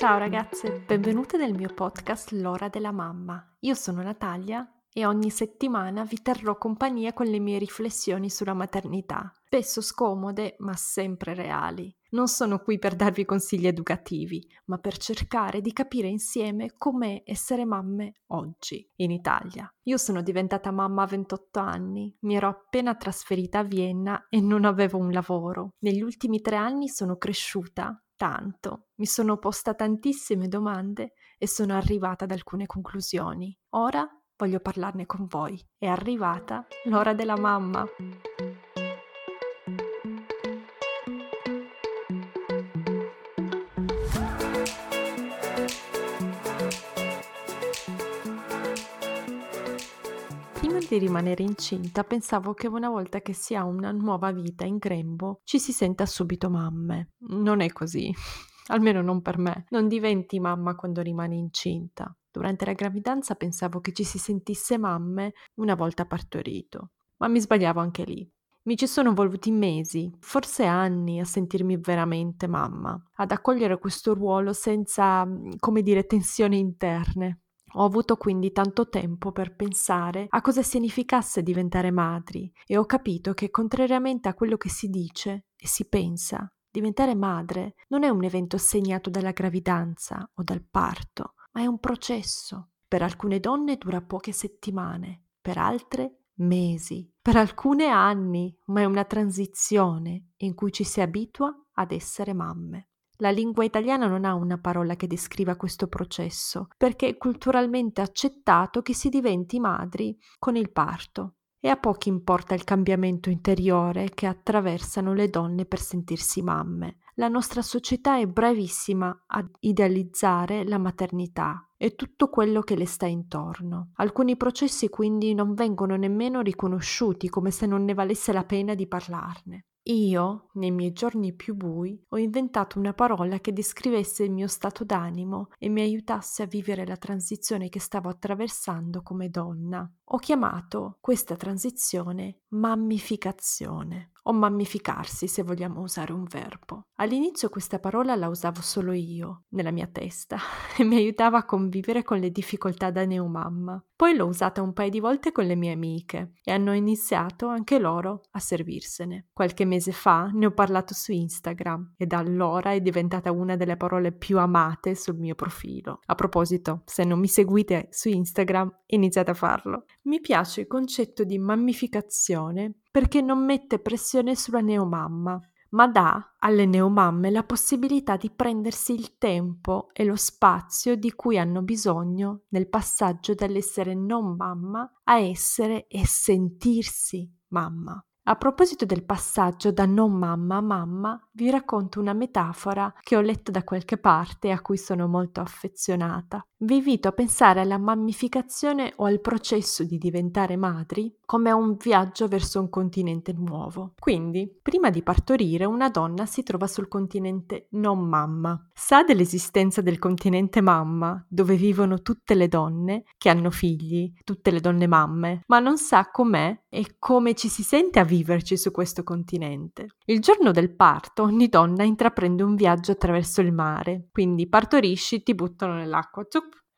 Ciao ragazze, benvenute nel mio podcast L'ora della mamma. Io sono Natalia e ogni settimana vi terrò compagnia con le mie riflessioni sulla maternità, spesso scomode ma sempre reali. Non sono qui per darvi consigli educativi, ma per cercare di capire insieme com'è essere mamme oggi in Italia. Io sono diventata mamma a 28 anni, mi ero appena trasferita a Vienna e non avevo un lavoro. Negli ultimi tre anni sono cresciuta tanto, mi sono posta tantissime domande e sono arrivata ad alcune conclusioni. Ora voglio parlarne con voi. È arrivata l'ora della mamma. Prima di rimanere incinta pensavo che una volta che si ha una nuova vita in grembo ci si senta subito mamme. Non è così, almeno non per me. Non diventi mamma quando rimani incinta. Durante la gravidanza pensavo che ci si sentisse mamme una volta partorito, ma mi sbagliavo anche lì. Mi ci sono voluti mesi, forse anni, a sentirmi veramente mamma, ad accogliere questo ruolo senza, come dire, tensioni interne. Ho avuto quindi tanto tempo per pensare a cosa significasse diventare madri e ho capito che, contrariamente a quello che si dice e si pensa, diventare madre non è un evento segnato dalla gravidanza o dal parto, ma è un processo. Per alcune donne dura poche settimane, per altre mesi, per alcune anni, ma è una transizione in cui ci si abitua ad essere mamme. La lingua italiana non ha una parola che descriva questo processo, perché è culturalmente accettato che si diventi madri con il parto. E a pochi importa il cambiamento interiore che attraversano le donne per sentirsi mamme la nostra società è bravissima ad idealizzare la maternità e tutto quello che le sta intorno. Alcuni processi quindi non vengono nemmeno riconosciuti come se non ne valesse la pena di parlarne. Io, nei miei giorni più bui, ho inventato una parola che descrivesse il mio stato d'animo e mi aiutasse a vivere la transizione che stavo attraversando come donna. Ho chiamato questa transizione mammificazione o mammificarsi se vogliamo usare un verbo. All'inizio questa parola la usavo solo io, nella mia testa, e mi aiutava a convivere con le difficoltà da neomamma. Poi l'ho usata un paio di volte con le mie amiche e hanno iniziato anche loro a servirsene. Qualche mese fa ne ho parlato su Instagram e da allora è diventata una delle parole più amate sul mio profilo. A proposito, se non mi seguite su Instagram, iniziate a farlo. Mi piace il concetto di mammificazione perché non mette pressione sulla neomamma, ma dà alle neomamme la possibilità di prendersi il tempo e lo spazio di cui hanno bisogno nel passaggio dall'essere non mamma a essere e sentirsi mamma. A proposito del passaggio da non mamma a mamma, vi racconto una metafora che ho letto da qualche parte e a cui sono molto affezionata. Vi invito a pensare alla mammificazione o al processo di diventare madri come a un viaggio verso un continente nuovo. Quindi, prima di partorire, una donna si trova sul continente non mamma. Sa dell'esistenza del continente mamma, dove vivono tutte le donne che hanno figli, tutte le donne mamme, ma non sa com'è e come ci si sente a viverci su questo continente. Il giorno del parto ogni donna intraprende un viaggio attraverso il mare, quindi partorisci, ti buttano nell'acqua,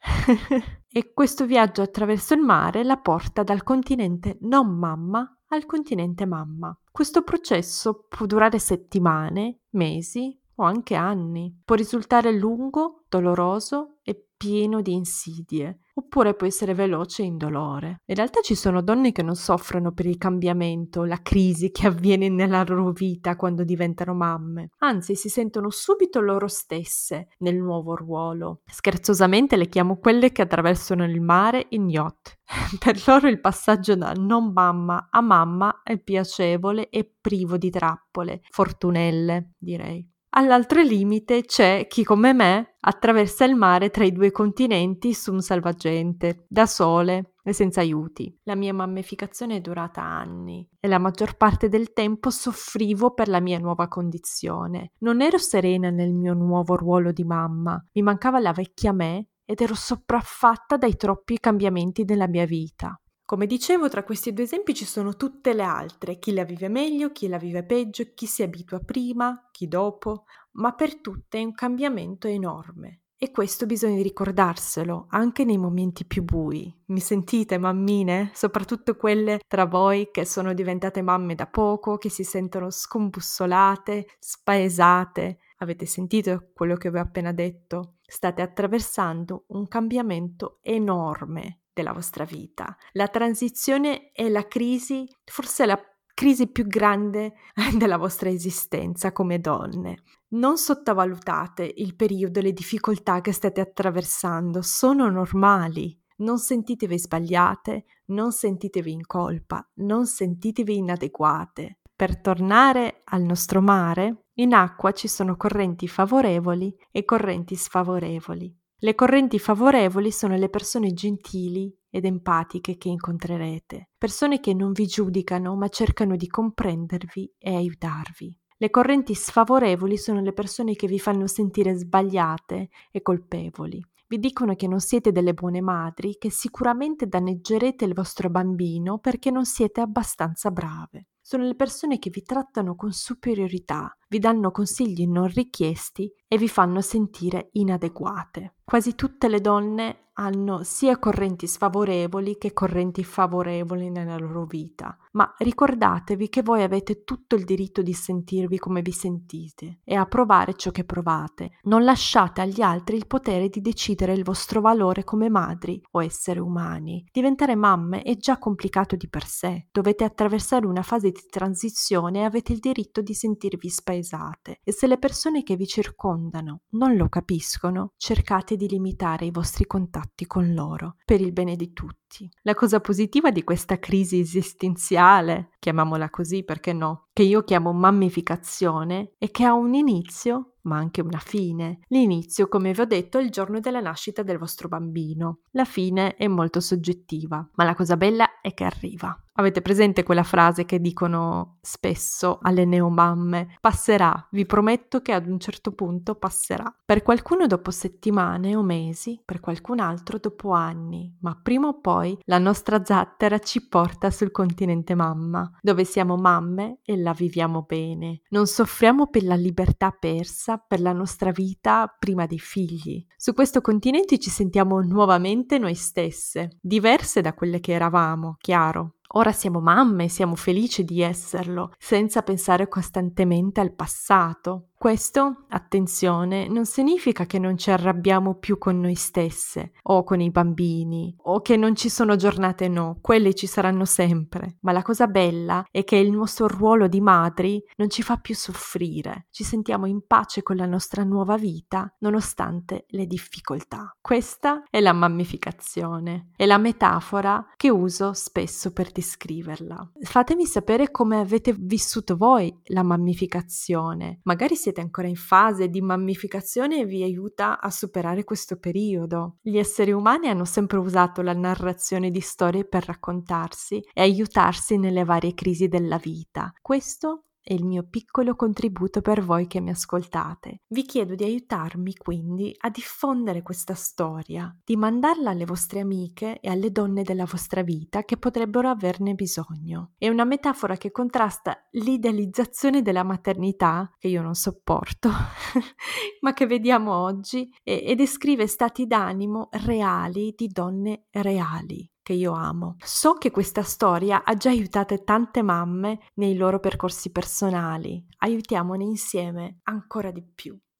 e questo viaggio attraverso il mare la porta dal continente non mamma al continente mamma. Questo processo può durare settimane, mesi o anche anni. Può risultare lungo, doloroso e pieno di insidie oppure può essere veloce e indolore. In realtà ci sono donne che non soffrono per il cambiamento, la crisi che avviene nella loro vita quando diventano mamme, anzi si sentono subito loro stesse nel nuovo ruolo. Scherzosamente le chiamo quelle che attraversano il mare in yacht. per loro il passaggio da non mamma a mamma è piacevole e privo di trappole, fortunelle direi. All'altro limite c'è chi come me attraversa il mare tra i due continenti su un salvagente, da sole e senza aiuti. La mia mammificazione è durata anni e la maggior parte del tempo soffrivo per la mia nuova condizione. Non ero serena nel mio nuovo ruolo di mamma, mi mancava la vecchia me ed ero sopraffatta dai troppi cambiamenti della mia vita. Come dicevo, tra questi due esempi ci sono tutte le altre, chi la vive meglio, chi la vive peggio, chi si abitua prima, chi dopo, ma per tutte è un cambiamento enorme E questo bisogna ricordarselo anche nei momenti più bui. Mi sentite, mammine? Soprattutto quelle tra voi che sono diventate mamme da poco, che si sentono scombussolate, spaesate. Avete sentito quello che vi ho appena detto? State attraversando un cambiamento enorme della vostra vita. La transizione è la crisi, forse la crisi più grande della vostra esistenza come donne. Non sottovalutate il periodo e le difficoltà che state attraversando, sono normali. Non sentitevi sbagliate, non sentitevi in colpa, non sentitevi inadeguate. Per tornare al nostro mare, in acqua ci sono correnti favorevoli e correnti sfavorevoli. Le correnti favorevoli sono le persone gentili ed empatiche che incontrerete, persone che non vi giudicano ma cercano di comprendervi e aiutarvi. Le correnti sfavorevoli sono le persone che vi fanno sentire sbagliate e colpevoli. Vi dicono che non siete delle buone madri, che sicuramente danneggerete il vostro bambino perché non siete abbastanza brave. Sono le persone che vi trattano con superiorità, vi danno consigli non richiesti e vi fanno sentire inadeguate. Quasi tutte le donne hanno sia correnti sfavorevoli che correnti favorevoli nella loro vita, ma ricordatevi che voi avete tutto il diritto di sentirvi come vi sentite e a provare ciò che provate. Non lasciate agli altri il potere di decidere il vostro valore come madri o esseri umani. Diventare mamme è già complicato di per sé. Dovete attraversare una fase di transizione avete il diritto di sentirvi spaesate. E se le persone che vi circondano non lo capiscono, cercate di limitare i vostri contatti con loro per il bene di tutti. La cosa positiva di questa crisi esistenziale, chiamiamola così perché no, che io chiamo mammificazione, è che ha un inizio ma anche una fine. L'inizio, come vi ho detto, è il giorno della nascita del vostro bambino. La fine è molto soggettiva, ma la cosa bella è che arriva. Avete presente quella frase che dicono spesso alle neomamme? Passerà, vi prometto che ad un certo punto passerà. Per qualcuno dopo settimane o mesi, per qualcun altro dopo anni, ma prima o poi la nostra zattera ci porta sul continente mamma, dove siamo mamme e la viviamo bene. Non soffriamo per la libertà persa, per la nostra vita prima dei figli. Su questo continente ci sentiamo nuovamente noi stesse, diverse da quelle che eravamo, chiaro Ora siamo mamme, siamo felici di esserlo, senza pensare costantemente al passato. Questo, attenzione, non significa che non ci arrabbiamo più con noi stesse o con i bambini o che non ci sono giornate no, quelle ci saranno sempre, ma la cosa bella è che il nostro ruolo di madri non ci fa più soffrire, ci sentiamo in pace con la nostra nuova vita nonostante le difficoltà. Questa è la mammificazione, è la metafora che uso spesso per descriverla. Fatemi sapere come avete vissuto voi la mammificazione, magari siete ancora in fase di mammificazione e vi aiuta a superare questo periodo. Gli esseri umani hanno sempre usato la narrazione di storie per raccontarsi e aiutarsi nelle varie crisi della vita. Questo è il mio piccolo contributo per voi che mi ascoltate. Vi chiedo di aiutarmi quindi a diffondere questa storia, di mandarla alle vostre amiche e alle donne della vostra vita che potrebbero averne bisogno. È una metafora che contrasta l'idealizzazione della maternità, che io non sopporto, ma che vediamo oggi, e, e descrive stati d'animo reali di donne reali che io amo. So che questa storia ha già aiutato tante mamme nei loro percorsi personali. Aiutiamone insieme ancora di più.